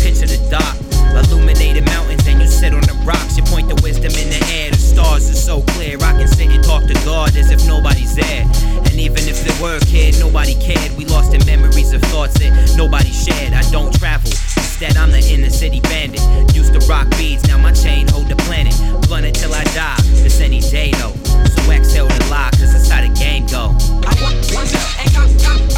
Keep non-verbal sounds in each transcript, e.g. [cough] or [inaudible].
Picture the dock, illuminated mountains, and you sit on the rocks. You point the wisdom in the air, the stars are so clear. I can sit and talk to God as if nobody's there. And even if there were, kid, nobody cared. We lost in memories of thoughts that nobody shared. I don't travel. Instead, I'm the inner city bandit. Used to rock beads, now my chain hold the planet. Blunt until I die, it's any day though. So exhale the lie, cause that's how the game go. I want and got, got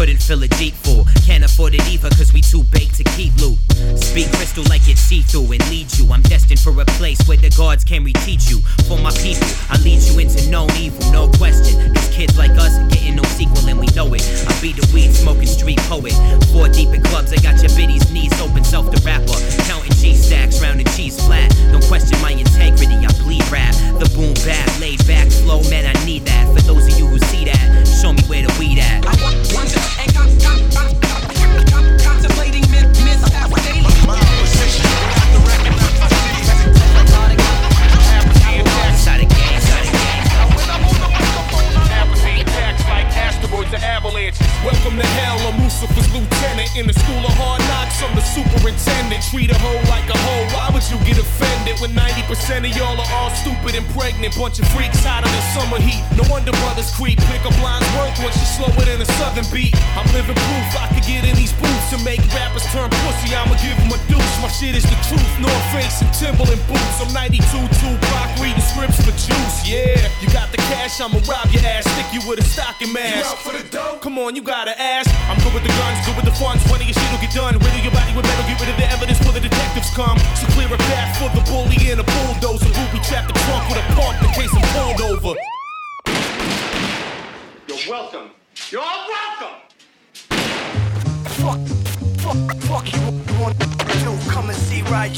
couldn't fill a Jeep full. Can't afford it either, cause we too baked to keep loot. Speak crystal like it's see through and lead you. I'm destined for a place where the gods can reteach you. For my people, I lead you into known evil, no question. These kids cash, I'ma rob your ass. Stick you with a stocking mask. for the dough? Come on, you gotta ask. I'm good with the guns, good with the funds. Plenty of shit will get done. Rid of your body with metal, get rid of the evidence before the detectives come. So clear a path for the bully and a bulldozer. Booby trap the trunk with a pump in case I'm pulled over. You're welcome. You're welcome. Fuck, fuck, fuck you. You want to come and see right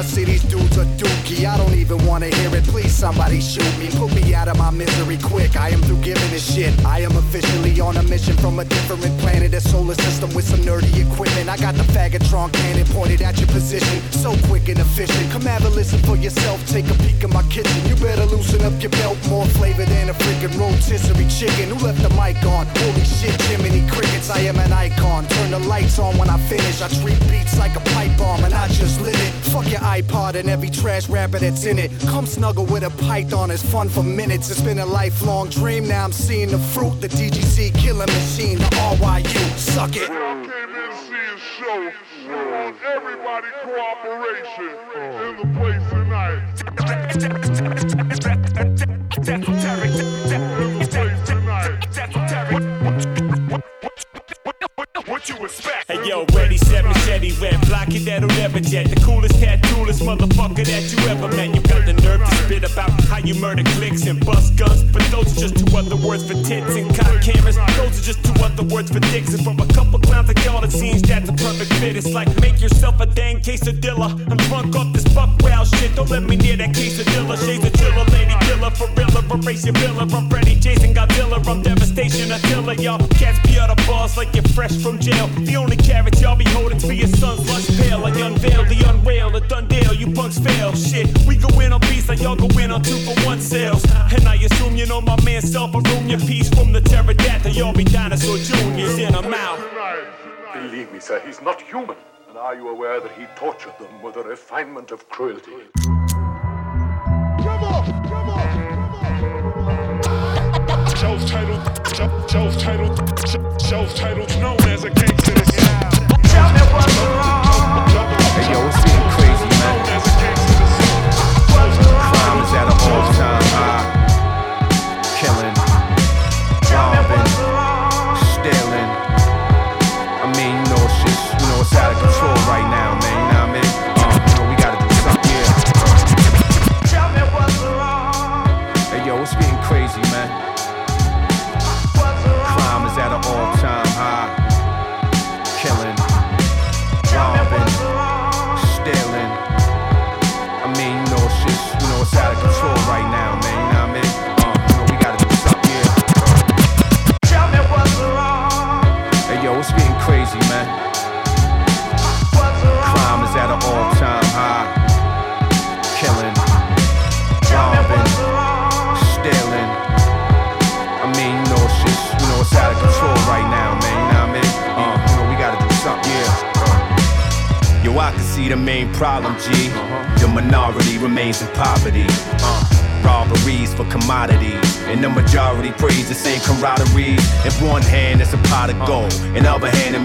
Lot see these dudes are dookie. I don't even wanna hear it. Please, somebody shoot me. Put me out of my misery quick. I am through giving this shit. I am officially on a mission from a different planet, a solar system with some nerdy equipment. I got the Fagatron cannon pointed at your position. So quick and efficient. Come have a listen for yourself. Take a peek in my kitchen. You better loosen up your belt. More flavor than a freaking rotisserie chicken. Who left the mic on? Holy shit, Jiminy Crickets. I am an icon. Turn the lights on when I finish. I treat beats like a pipe bomb and I just lit it. Fuck your iPod and every trash rapper that's in it. Come snuggle with a python, it's fun for minutes. It's been a lifelong dream, now I'm seeing the fruit. The DGC killing machine, the RYU, suck it. Y'all came in to see a show. We want everybody cooperation in the place What you expect? Hey yo, ready, set, machete, red, block it, that'll never jet. The coolest tattooeless motherfucker that you ever met. You got the nerve to spit about how you murder clicks and bust guns. But those are just two other words for tits and cock cameras. Those are just two other words for dicks. And from a couple clowns like y'all, it seems that's the perfect fit. It's like make yourself a dang quesadilla. I'm drunk off this fuck wow shit. Don't let me near that quesadilla. Shades of chiller, lady killer, for real, erase your pillar. I'm Freddy, Jason, Godzilla. I'm devastation, Attila. Y'all cats be out of bars like you're fresh from jail. The only carrot y'all be holding for your son's lust pale. I unveil the unreal, the done deal. You punks fail. Shit, we go in on beats like y'all go in on two for one sales. And I assume you know my man self a room your piece from the pterodactyl. Y'all be dinosaur juniors and I'm out. Believe me, sir, he's not human. And are you aware that he tortured them with a refinement of cruelty? Show's title, show, show's title, show, show's title's known as a gangster. What's wrong.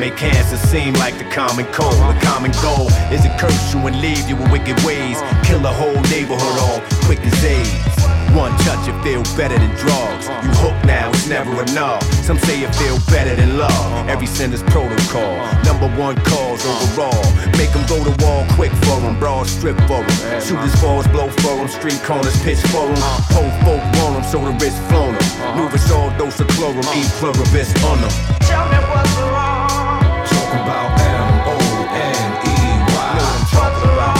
Make cancer seem like the common cold. The common goal is to curse you and leave you with wicked ways. Kill a whole neighborhood all quick as AIDS. One touch, it feel better than drugs. You hook now, it's never enough. Some say it feel better than love. Every sin is protocol. Number one cause overall. Make them go to wall quick for them. Broad strip for them. Shooters balls blow for them. Street corners pitch for them. Whole folk want them, so the wrist flown them. Move us all dose of chlorum. Eat pluribus on them. Tell me what's wrong. Talk about M-O-N-E-Y. Know what I'm talking about.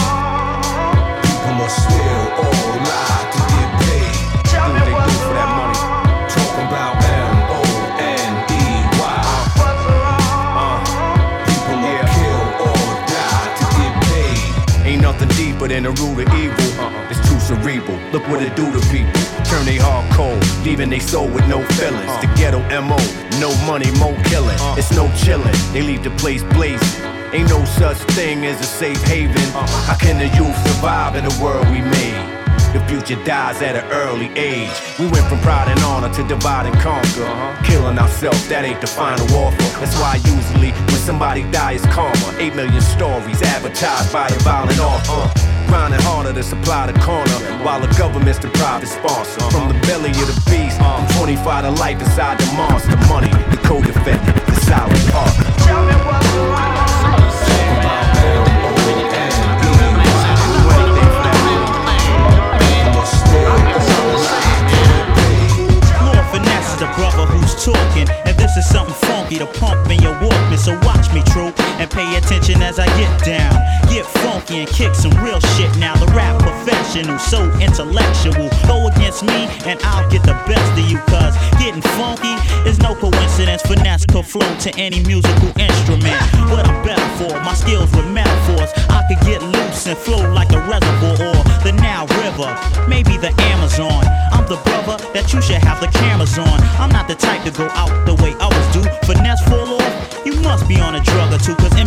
People are still all lie to get paid. Tell Do what they do for that money. Talk about M-O-N-E-Y. Wrong? Uh, people are killed or die to get paid. Ain't nothing deeper than the root of evil. Too cerebral. Look what it do to people. Turn they heart cold, leaving they soul with no feelings. The ghetto MO, no money, more killing. It's no chilling. They leave the place blazing. Ain't no such thing as a safe haven. How can the youth survive in the world we made? The future dies at an early age. We went from pride and honor to divide and conquer. Killing ourselves, that ain't the final offer. That's why usually when somebody dies, karma. Eight million stories advertised by a violent author. Grinding harder to supply the corner while the government's the private sponsor. From the belly of the beast, from 25 to life inside the monster. Money, the co-defendant, the silent partner. Tell me what's wrong. Lord Finesse is the brother who's talking. And this is something funky to pump in your Walkman. So watch me, true, and pay attention as I get down. Get funky and kick some real shit now. The rap professional, so intellectual. Go against me, and I'll get the best of you. Cause getting funky is no coincidence. Finesse could flow to any musical instrument. What I'm better for, my skills with metaphors. I could get loose and flow like a reservoir or the Nile River, maybe the Amazon. I'm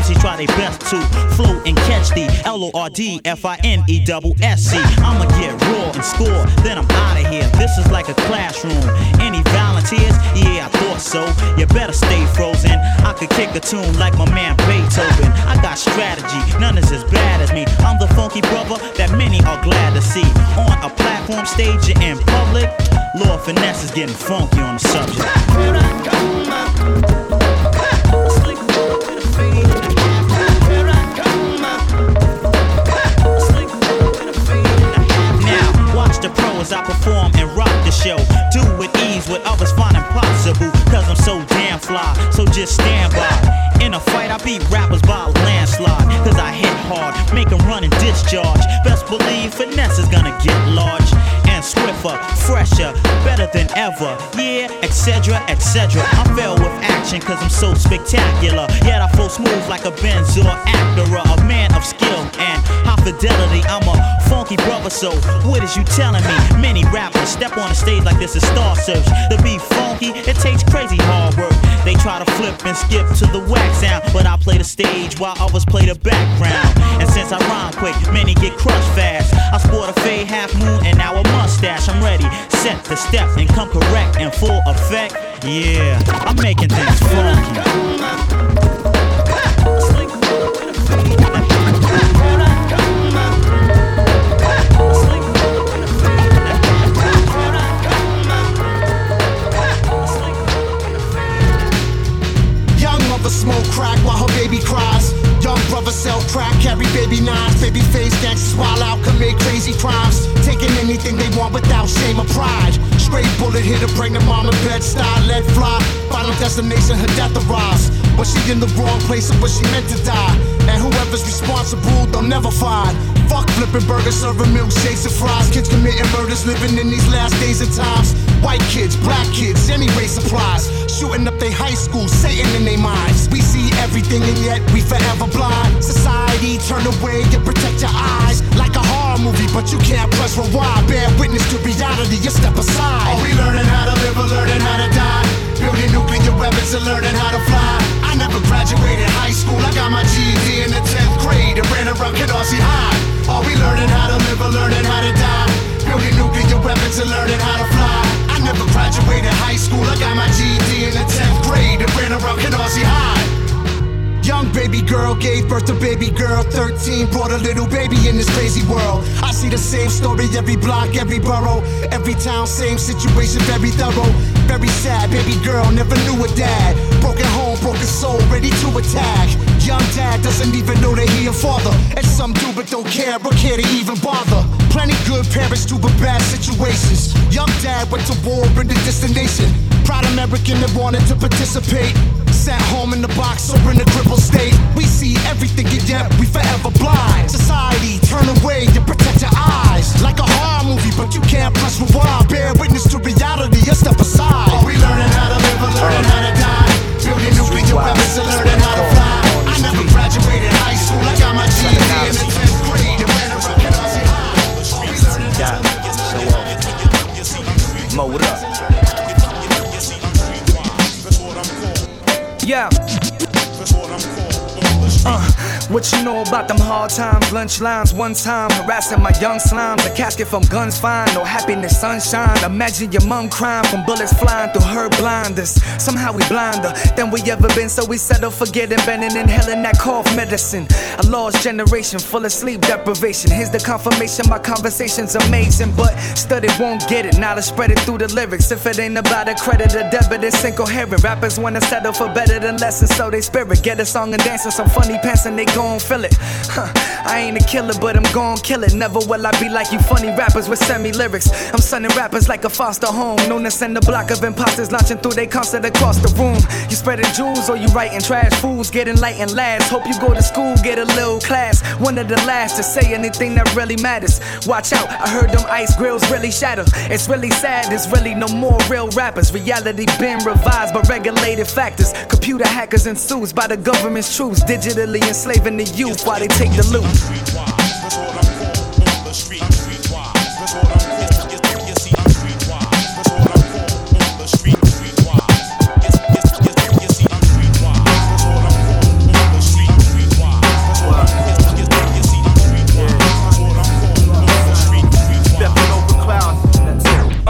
MCs try their best to float and catch the L O R D F I N E double S C. I'ma get raw and score, then I'm out of here. This is like a classroom. Any volunteers? Yeah, I thought so. You better stay frozen. I could kick a tune like my man Beethoven. I got strategy, none is as bad as me. I'm the funky brother that many are glad to see. On a platform stage and in public, Lord Finesse is getting funky on the subject. As I perform and rock the show. Do with ease what others find impossible. Cause I'm so damn fly, so just stand by. In a fight, I beat rappers by a landslide. Cause I hit hard, make them run and discharge. Best believe finesse is gonna get large and swifter, fresher, better than ever. Yeah, etc., etc. I'm filled with action cause I'm so spectacular. Yet I flow smooth like a Benz or Acura, a man of skill and fidelity. I'm a funky brother, so what is you telling me? Many rappers step on the stage like this is Star Search. To be funky, it takes crazy hard work. They try to flip and skip to the whack sound, but I play the stage while others play the background. And since I rhyme quick, many get crushed fast. I sport a fade half moon and now a mustache. I'm ready, set the step and come correct in full effect. Yeah, I'm making things funky. Baby knives. Baby face gangsters wild out, commit crazy crimes. Taking anything they want without shame or pride. Straight bullet hit her pregnant mama bed style, let fly. Final destination, her death arrives. But she in the wrong place of where she meant to die. And whoever's responsible, they'll never find. Fuck flipping burgers, serving milkshakes and fries. Kids committing murders, living in these last days and times. White kids, black kids, any race applies. Shooting up their high school, Satan in their minds. We see everything and yet we forever blind. Society, turn away and protect your eyes. Like a horror movie, but you can't press rewind. Bear witness to reality, you step aside. Are we learning how to live or learning how to die? Building nuclear weapons and learning how to fly. I never graduated high school, I got my GED in the 10th grade and ran around Canarsie High. Are we learning how to live or learning how to die? Building nuclear weapons and learning how to fly. Never graduated high school, I got my GED in the 10th grade and ran around Canarsie High. Young baby girl gave birth to baby girl. 13 brought a little baby in this crazy world. I see the same story every block every borough. Every town same situation very thorough. Very sad baby girl never knew a dad. Broken home broken soul ready to attack young dad doesn't even know that he a father. And some do but don't care but can't even bother. Plenty good parents too but bad situations. Young dad went to war in the destination. Proud American that wanted to participate. Sat home in the box or in a crippled state. We see everything and yet we forever blind. Society turn away to protect your eyes. Like a horror movie but you can't press rewind. Bear witness to reality a step aside. Are we learning how to live or learning how to die? Building nuclear weapons and learning how to fly never graduated high school I got my GED in the 10th grade and ran around Canarsie High. Are we learning how to live or learning Mo, what up? Yeah. Uh, what you know about them hard times? Lunch lines one time harassing my young slimes. A casket from guns fine no happiness sunshine. Imagine your mom crying from bullets flying through her blinders. Somehow we blinder than we ever been so we settle for getting bending inhaling that cough medicine. A lost generation full of sleep deprivation. Here's the confirmation my conversation's amazing but study won't get it. Now to spread it through the lyrics. If it ain't about a credit or debit it's incoherent. Rappers want to settle for better than lessons so they spirit. Get a song and dancing some funny pants and they gon' feel it. Huh. I ain't a killer but I'm gon' kill it. Never will I be like you funny rappers with semi lyrics I'm sunning rappers like a foster home to send a block of imposters launching through they concert across the room. You spreading jewels or you writing trash fools getting light and last. Hope you go to school get a little class. One of the last to say anything that really matters. Watch out I heard them ice grills really shatter. It's really sad there's really no more real rappers. Reality been revised by regulated factors. Computer hackers and suits by the government's truths digitally enslaving the youth while they take the loot.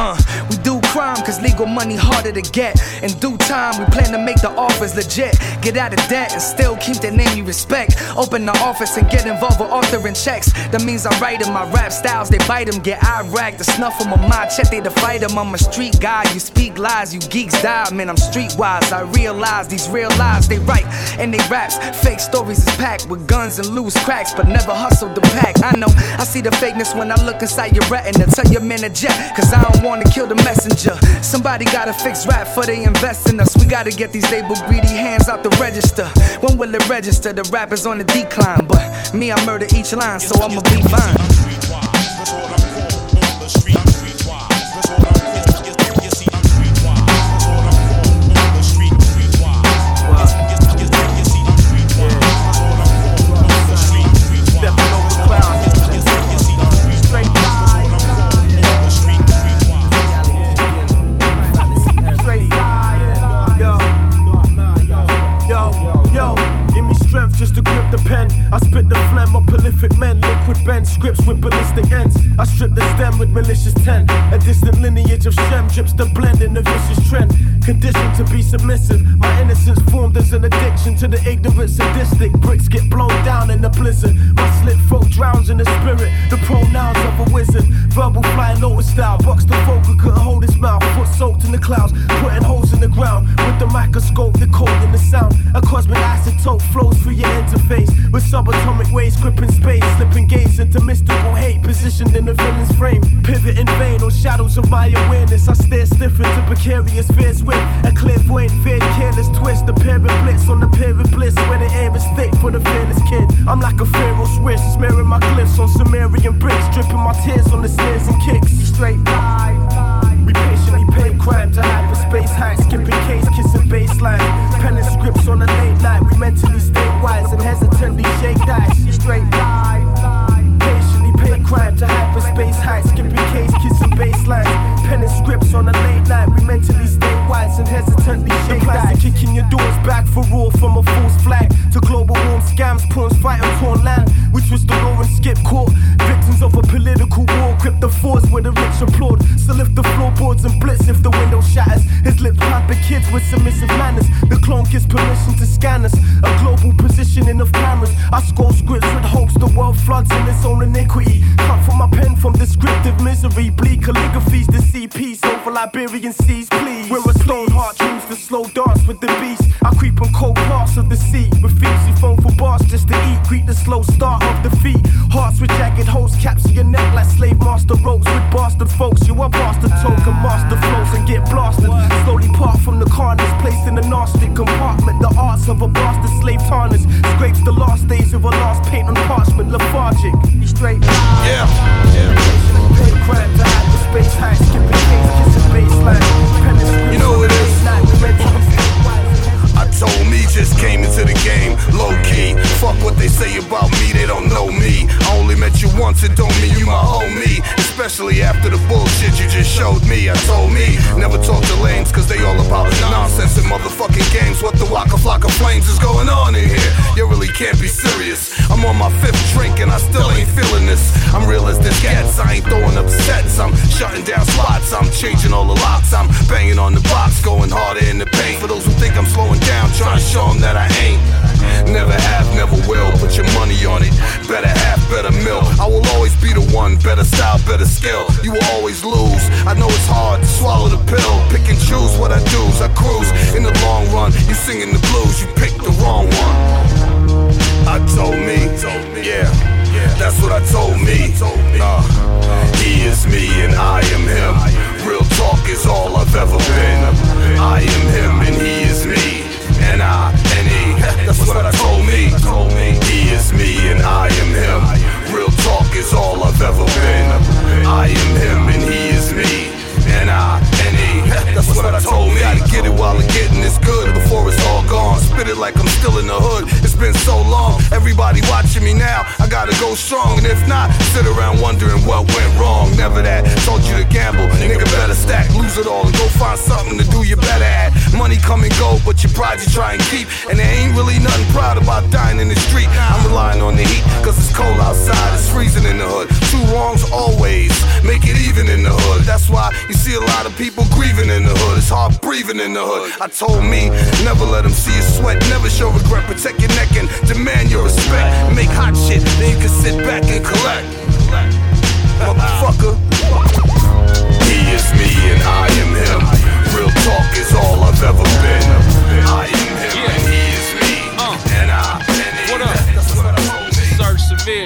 Uh, we do crime cause legal money harder to get and due time. We plan to make the offers legit. Get out of debt and still keep the name you respect. Open the office and get involved with authoring checks. That means I write in my rap styles they bite them get Iraq the snuff from a my check they to fight them I'm a street guy you speak lies you geeks die. Man I'm streetwise. I realize these real lies they write and they raps. Fake stories is packed with guns and loose cracks but never hustled the pack. I know I see the fakeness when I look inside your retina. Tell your man a jet cause I don't want to kill the messenger. Somebody gotta fix rap for they invest in us. We gotta get these label greedy hands out the register. When will it register? The rappers on the decline but me I murder each line so I'ma be fine stem with a distant lineage of stem drips the blend in the vicious trend. Conditioned to be submissive my innocence formed as an addiction to the ignorant sadistic. Bricks get blown down in the blizzard. My slit throat drowns in the spirit. The pronouns of a wizard. Verbal flying lower style. Box the focal couldn't hold his mouth. Foot soaked in the clouds microscope the cold in the sound. A cosmic isotope flows through your interface with subatomic waves gripping space slipping gaze into mystical hate positioned in the villain's frame. Pivot in vain on shadows of my awareness. I stare stiff into precarious fears with a clairvoyant fear careless twist the pair of blitz on the pair of bliss where the air is thick for the fearless kid. I'm like a pharaoh's wish smearing my glyphs on Sumerian bricks dripping my tears on the snares and kicks. Straight die we patiently pay crime to hyperspace high skipping case kissing baseline. Penning scripts on a late night we mentally stay wise and hesitantly shake dice straight Grind to hyperspace heights, skipping case, kissing baseline, Penning scripts on a late night, we mentally stay wise and hesitantly shake that. Kicking your doors back for all from a false flag to global warm scams, pawns fighting torn land, which was the law and skip court. Victims of a political war, grip the force where the rich applaud. So lift the floorboards and blitz if the window shatters. His lips pumping kids with submissive manners. The clone gives permission to scan us. A global positioning of cameras. I score me. I told me never talk to lames, cause they all about nonsense and motherfucking games. What the waka flocka flames is going on in here? You really can't be serious. I'm on my fifth drink and I still ain't feeling this. I'm real as this gets, I ain't throwing up sets. I'm shutting down slots, I'm changing all the locks. I'm banging on the box, going harder in the paint. For those who think I'm slowing down, trying to show them that I ain't. Never have, never will. Put your money on it. Better half, better mill. I will always be the one. Better style, better skill. You will always lose. I know it's hard to swallow the pill. Pick and choose what I do. I cruise in the long run. You singing the blues, you picked the wrong one. I told me, yeah, that's what I told me. Uh, he is me and I am him. Real talk is all I've ever been. I am him and he is me. And I and he. That's what I told me. He is me and I am him. Real talk is all I've ever been. I am him and he is me. And I and he. That's what I told me. Gotta get it while the getting is good before it's. Spit it like I'm still in the hood. It's been so long. Everybody watching me now. I gotta go strong. And if not, sit around wondering what went wrong. Never that. Told you to gamble. Nigga better stack. Lose it all and go find something to do you better at. Money come and go, but your pride you try and keep. And there ain't really nothing proud about dying in the street. I'm relying on the heat, cause it's cold outside. It's freezing in the hood. Two wrongs always make it even in the hood. That's why you see a lot of people grieving in the hood. It's hard breathing in the hood. I told me, never let them see you sweat. Never show regret. Protect your neck and demand your respect. Make hot shit, then you can sit back and collect. Motherfucker. He is me and I am him. Real talk is all I've ever been. I am him and he is me. Uh. And I and he. What up? That's what I told me. Serge Severe.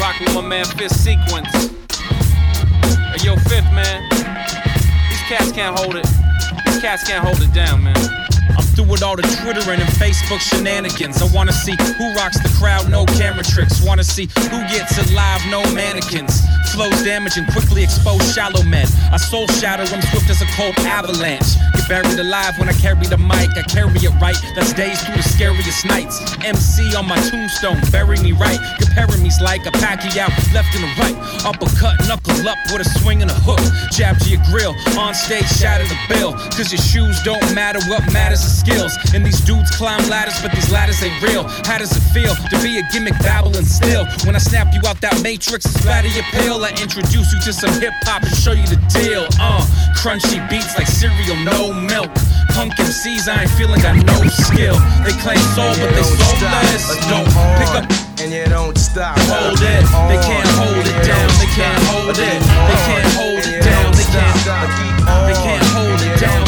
Rocking with my man Fifth Sequence. Hey, yo, Fifth, man. These cats can't hold it. These cats can't hold it down, man. Through with all the twittering and Facebook shenanigans. I wanna see who rocks the crowd, no camera tricks. Wanna see who gets it live, no mannequins. Flows damaging, quickly expose shallow men. I soul shadow, I'm swift as a cold avalanche. Get buried alive when I carry the mic, I carry it right. That's days through the scariest nights. MC on my tombstone, bury me right. Comparing me's like a Pacquiao, left and a right. Uppercut, knuckle up with a swing and a hook. Jab to your grill, on stage, shatter the bill. Cause your shoes don't matter, what matters is skills. And these dudes climb ladders, but these ladders ain't real. How does it feel to be a gimmick babbling still? When I snap you out that matrix, splatter your pill. I introduce you to some hip hop and show you the deal. Uh, crunchy beats like cereal, no milk. Punk MCs, I ain't feeling got no skill. They claim soul, but they sold soulless. Don't pick up and you don't stop. Hold it, they can't hold it down. They can't hold it. They can't hold it down. They can't. They can't hold it down.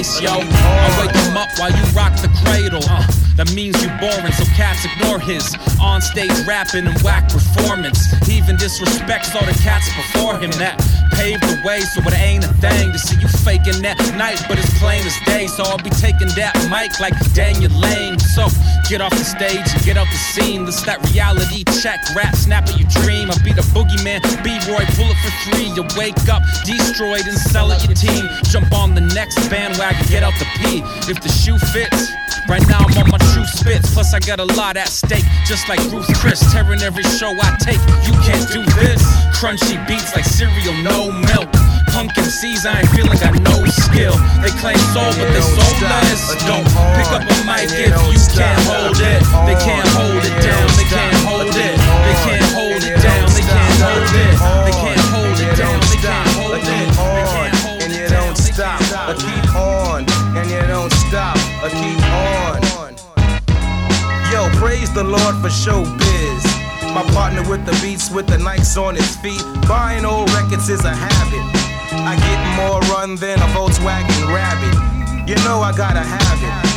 Place, yo. I wake him up while you rock the cradle. Uh, that means you're boring, so cats ignore his on stage rapping and whack performance. He even disrespects all the cats before him that paved the way, so it ain't a thing to see you faking that night, but it's plain as day. So I'll be taking that mic like Daniel Lane. So get off the stage and get out the scene. This that reality check, rap, snap at your dream. I'll be the boogeyman, B-Roy, pull it for three. You wake up destroyed and sell it your team. Jump on the next bandwagon, get out the P. If the shoe fits. Right now I'm on my true spits, plus I got a lot at stake. Just like Ruth Chris, tearing every show I take. You can't do this. Crunchy beats like cereal, no milk. Pumpkin seeds, I ain't feeling got no skill. They claim soul, but they soulless. Don't pick up a mic if you can't hold it. They can't hold it down. They can't hold it. They can't hold it down. They can't hold it. They can't hold it keep on. Yo, praise the Lord for showbiz. My partner with the beats, with the Nikes on his feet. Buying old records is a habit. I get more run than a Volkswagen Rabbit. You know I gotta have it.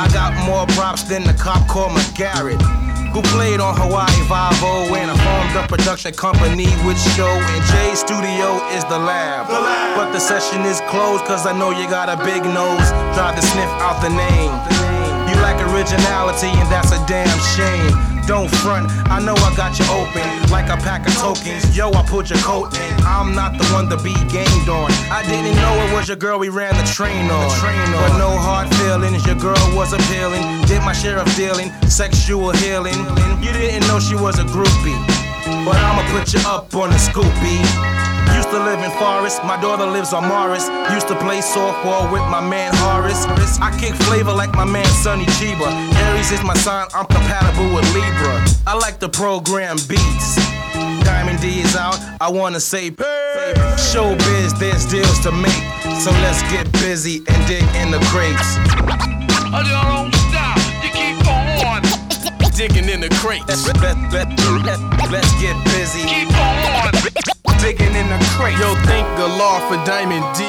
I got more props than the cop called McGarrett. Who played on Hawaii Five-O and I formed a production company with show and J Studio is the lab. But the session is closed cause I know you got a big nose. Try to sniff out the name. the name. You lack originality and that's a damn shame. Don't front, I know I got you open like a pack of tokens. Yo, I put your coat in. I'm not the one to be gamed on. I didn't know it was your girl we ran the train on. But no hard feelings, your girl was appealing. Did my share of dealing, sexual healing. You didn't know she was a groupie. But I'ma put you up on the scoopy. Used to live in Forest, my daughter lives on Morris. Used to play softball with my man Horace. I kick flavor like my man Sonny Chiba. Aries is my sign, I'm compatible with Libra. I like the program beats. Diamond D is out, I wanna say hey. Showbiz, there's deals to make. So let's get busy and dig in the crates. I don't stop, you keep on. Digging in the crates. Let's, let, let, let, let's get busy. Keep on. Digging in the crates. Yo, thank the law for Diamond D.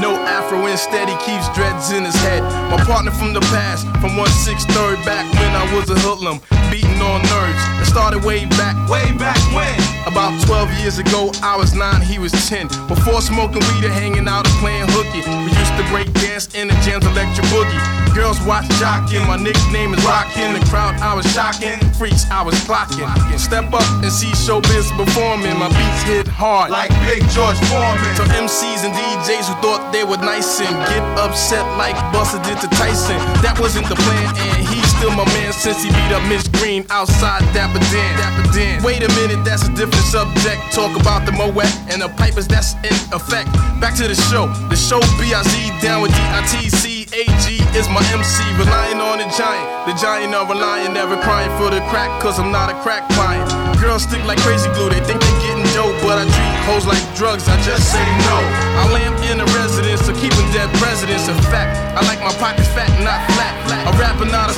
No afro instead, he keeps dreads in his head. My partner from the past, from 163rd back when I was a hoodlum, beating on nerds. It started way back, way back when? About 12 years ago, I was 9, he was 10. Before smoking weed and hanging out and playing hooky, we used to break dance in the jam's electric boogie. Girls watch jockin', my nickname is Rockin'. The crowd I was shocking, freaks I was clocking. Step up and see showbiz performing. My beats hit hard, like Big George Foreman. So MCs and DJs who thought they were nice and get upset like Buster did to Tyson. That wasn't the plan, and he's still my man since he beat up Mitch Green outside Dapper Dan. Dapper Dan. Wait a minute, that's a different subject. Talk about the Moet and the pipers that's in effect. Back to the show. The show BIZ down with DITC. AG is my MC, relying on the giant. The giant are relying, never crying for the crack, cause I'm not a crack client. Girls stick like crazy glue, they think they getting dope, but I treat hoes like drugs, I just say no. I lamp in the residence so keep them dead presidents. In fact, I like my pockets fat, not flat. A rapper, not a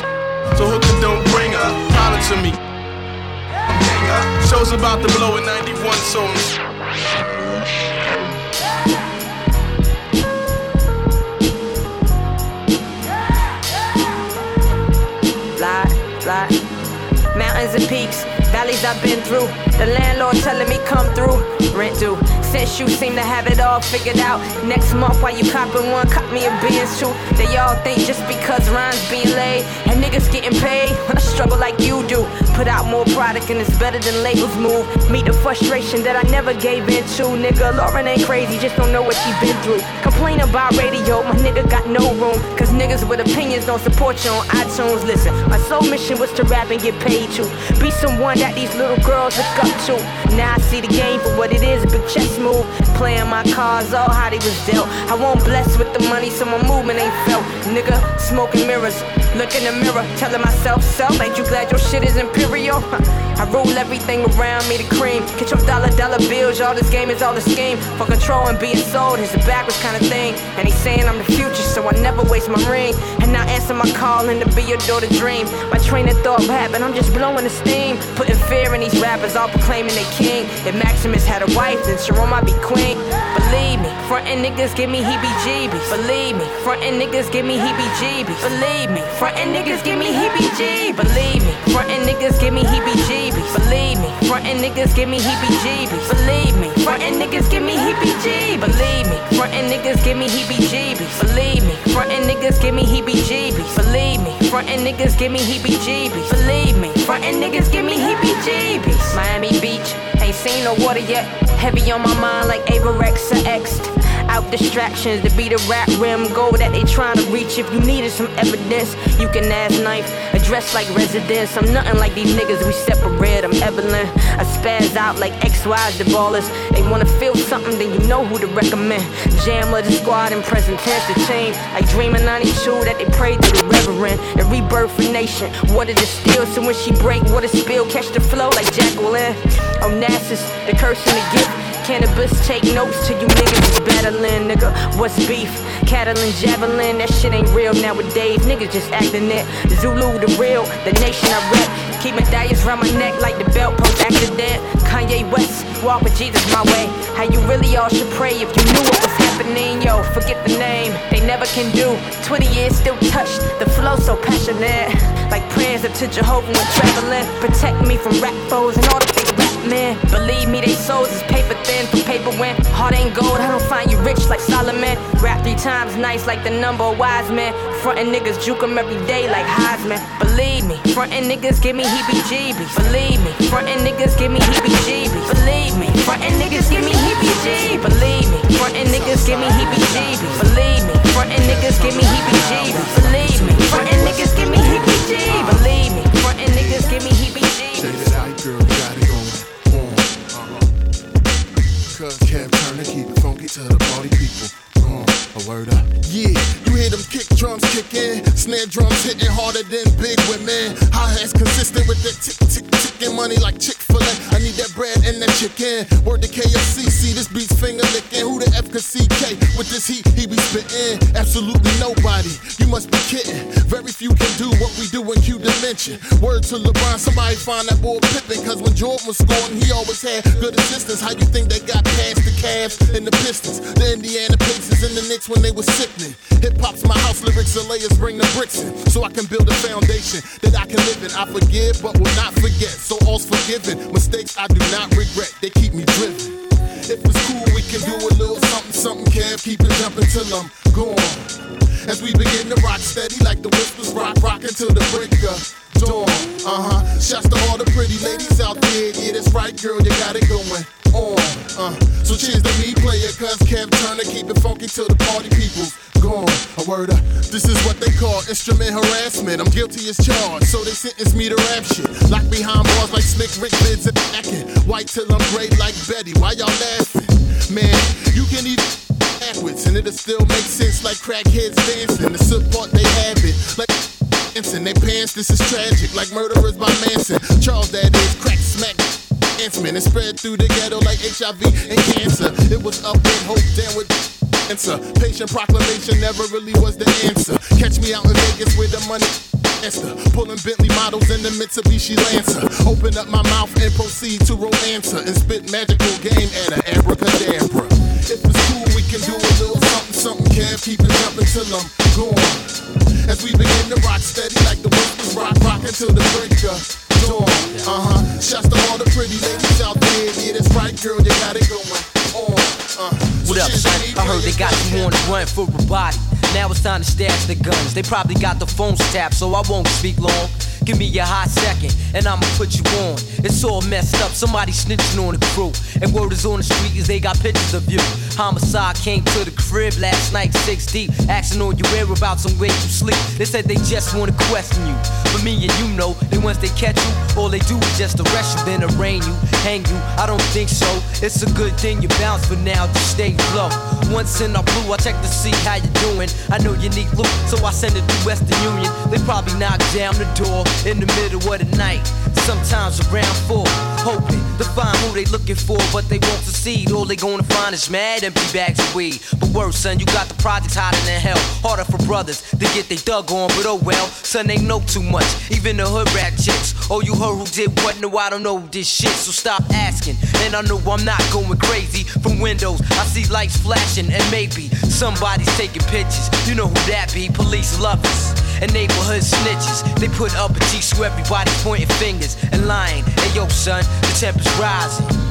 so hooker don't bring a Holler to me. Show's about to blow in 91, so Fly, fly. Mountains and peaks, valleys I've been through. The landlord telling me come through. Rent due. Since you seem to have it all figured out. Next month, while you copping one, cop me a Benz too. They all think just because rhymes being laid and niggas getting paid, I struggle like you do. Put out more product and it's better than labels move. Meet the frustration that I never gave in to, nigga. Lauren ain't crazy, just don't know what she been through. Complain about radio, my nigga got no room. Cause niggas with opinions don't support you on iTunes. Listen, my sole mission was to rap and get paid to. Be someone that these little girls look up to. Now I see the game for what it is, a big chess move. Playing my cards, all how they was dealt. I won't bless with the money, so my movement ain't felt. Nigga, smoking mirrors. Look in the mirror, telling myself, self, ain't you glad your shit is imperial? [laughs] I rule everything around me to cream. Get your dollar dollar bills, y'all. This game is all a scheme for control and being sold. It's a backwards kind of thing. And he's saying I'm the future, so I never waste my ring. And I answer my calling to be your daughter dream. My train of thought rapping, I'm just blowing the steam. Putting fear in these rappers, all proclaiming they king. If Maximus had a wife, then Sharon might be queen. Believe me, frontin' niggas give me heebie jeebies. Believe me, frontin' niggas give me heebie jeebies. Believe me, frontin' niggas give me heebie jeebies. Believe me, frontin' niggas give me heebie jeebies. Believe me, frontin' niggas give me heebie jeebies. Believe me, frontin' niggas give me heebie jeebies. Believe me, frontin' niggas give me heebie jeebies. Believe me, frontin' niggas give me heebie jeebies. Believe me, frontin' niggas give me heebie jeebies. Believe me, frontin' niggas give me heebie jeebies. Miami Beach, seen no water yet. Heavy on my mind like Averex X. Out distractions to be the rap rim goal that they trying to reach. If you needed some evidence, you can ask knife. Address like residence. I'm nothing like these niggas, we separate. I'm Evelyn. Out like XY's the ballers. They wanna feel something, then you know who to recommend. Jam of the squad and present tense the chain. Like dreaming 92 that they prayed to the reverend. And rebirth for nation. Water distill, so when she break, water spill. Catch the flow like Jacqueline. Onassis, the curse and the gift. Cannabis, take notes to you niggas is battling, nigga. What's beef? Cattle and javelin, that shit ain't real nowadays. Niggas just acting it. Zulu, the real, the nation I rep. Keep medallions round my neck like the belt post accident. Kanye West, walk with Jesus my way. How you really all should pray if you knew what was happening. Yo, forget the name, they never can do. 20 years still touched, the flow so passionate. Like prayers up to Jehovah when traveling. Protect me from rap foes and all the men. Believe me, they souls is paper thin for paper when heart ain't gold. I don't find you rich like Solomon. Rap three times nice like the number of wise men. Frontin' niggas juke 'em every day like Heisman. Believe me, frontin' niggas give me heebie jeebies. Believe me, frontin' niggas give me heebie jeebies. Believe me, frontin' niggas give me heebie jeebies. Believe me, frontin' niggas give me heebie jeebies. Believe me, frontin' niggas give me heebie jeebies. Believe me, frontin' niggas give me heebie jeebies. Believe me, frontin' niggas give me heebie jeebies. Say that I girl got. Cause Kev Turner keep it funky to the party people. Uh, a word up. Yeah, you hear them kick drums kick in, snare drums hitting harder than big women. Hi hats consistent with that tick tick ticking money like Chick Fil A. I need that bread and that chicken. Word to KFC, see this beat's finger licking. Who the F could CK with this heat he be spitting? Absolutely nobody. You must be kidding. Very few can do what we do in Q dimension. Word to LeBron, somebody find that boy Pippin. Cause when Jordan was scoring, he always had good assistance. How you think they got past the Cavs and the Pistons, the Indiana Pacers and the Knicks when they was sickening? Hip hop's my house, lyrics and layers bring the bricks in. So I can build a foundation that I can live in. I forgive, but will not forget. So all's forgiven. Mistakes I do not regret, they keep me driven. If it's cool, we can do a little something, something, Kev. Keep it jumping till I'm gone. As we begin to rock steady like the whispers rock, rockin' till the break of dawn. Uh huh. Shouts to all the pretty ladies out there. Yeah, that's right, girl, you got it going on. Uh, so cheers to me, player, cuz Kev Turner keep it funky till the party people's gone. A word. This is what they call instrument harassment. I'm guilty as charged, so they sentence me to rap shit. Locked behind bars like slick Rick bids at acting. White till I'm gray like Betty. Why y'all laughing? Man, you can even backwards and it'll still make sense like crackheads dancing. The support they have it like in their pants. This is tragic like murderers by Manson. Charles that is crack smack. Enhancement and spread through the ghetto like HIV and cancer. It was up with hope, down with answer. Patient proclamation never really was the answer. Catch me out in Vegas with the money. Esther, pulling Bentley models in the Mitsubishi Lancer. Open up my mouth and proceed to romancer and spit magical game at a abracadabra. If it's cool, we can do a little something, something, Kev. Keep it jumping till I'm gone. As we begin to rock steady like the whispers rock, rock until the break of dawn. Uh huh. Shouts to all the pretty ladies out there. Yeah, that's right, girl, you got it going on. Uh, What up, son? I heard they got you on the run for a body. Now it's time to stash the guns. They probably got the phones tapped, so I won't speak long. Give me a hot second, and I'ma put you on. It's all messed up, somebody snitching on the crew. And word is on the street they got pictures of you. Homicide came to the crib last night, six deep, asking all your whereabouts and where you sleep. They said they just wanna question you. But me and you know, that once they catch you, all they do is just arrest you, then arraign you, hang you. I don't think so. It's a good thing you bounce for now, just stay low. Once in our blue, I check to see how you doing. I know you need loot, so I send it to Western Union. They probably knock down the door in the middle of the night. Sometimes around four, hoping to find who they looking for, but they won't succeed. All they gonna find is mad empty bags of weed. But worse, son, you got the projects hotter than hell. Harder for brothers to get they dug on, but oh well, son, they know too much. Even the hood rat chicks. Oh, you heard who did what? No, I don't know this shit, so stop asking. And I know I'm not going crazy. From windows, I see lights flashing, and maybe somebody's taking pictures. You know who that be? Police lovers and neighborhood snitches. They put up a G so everybody's pointing fingers and lying. Hey yo, son, the temper's rising.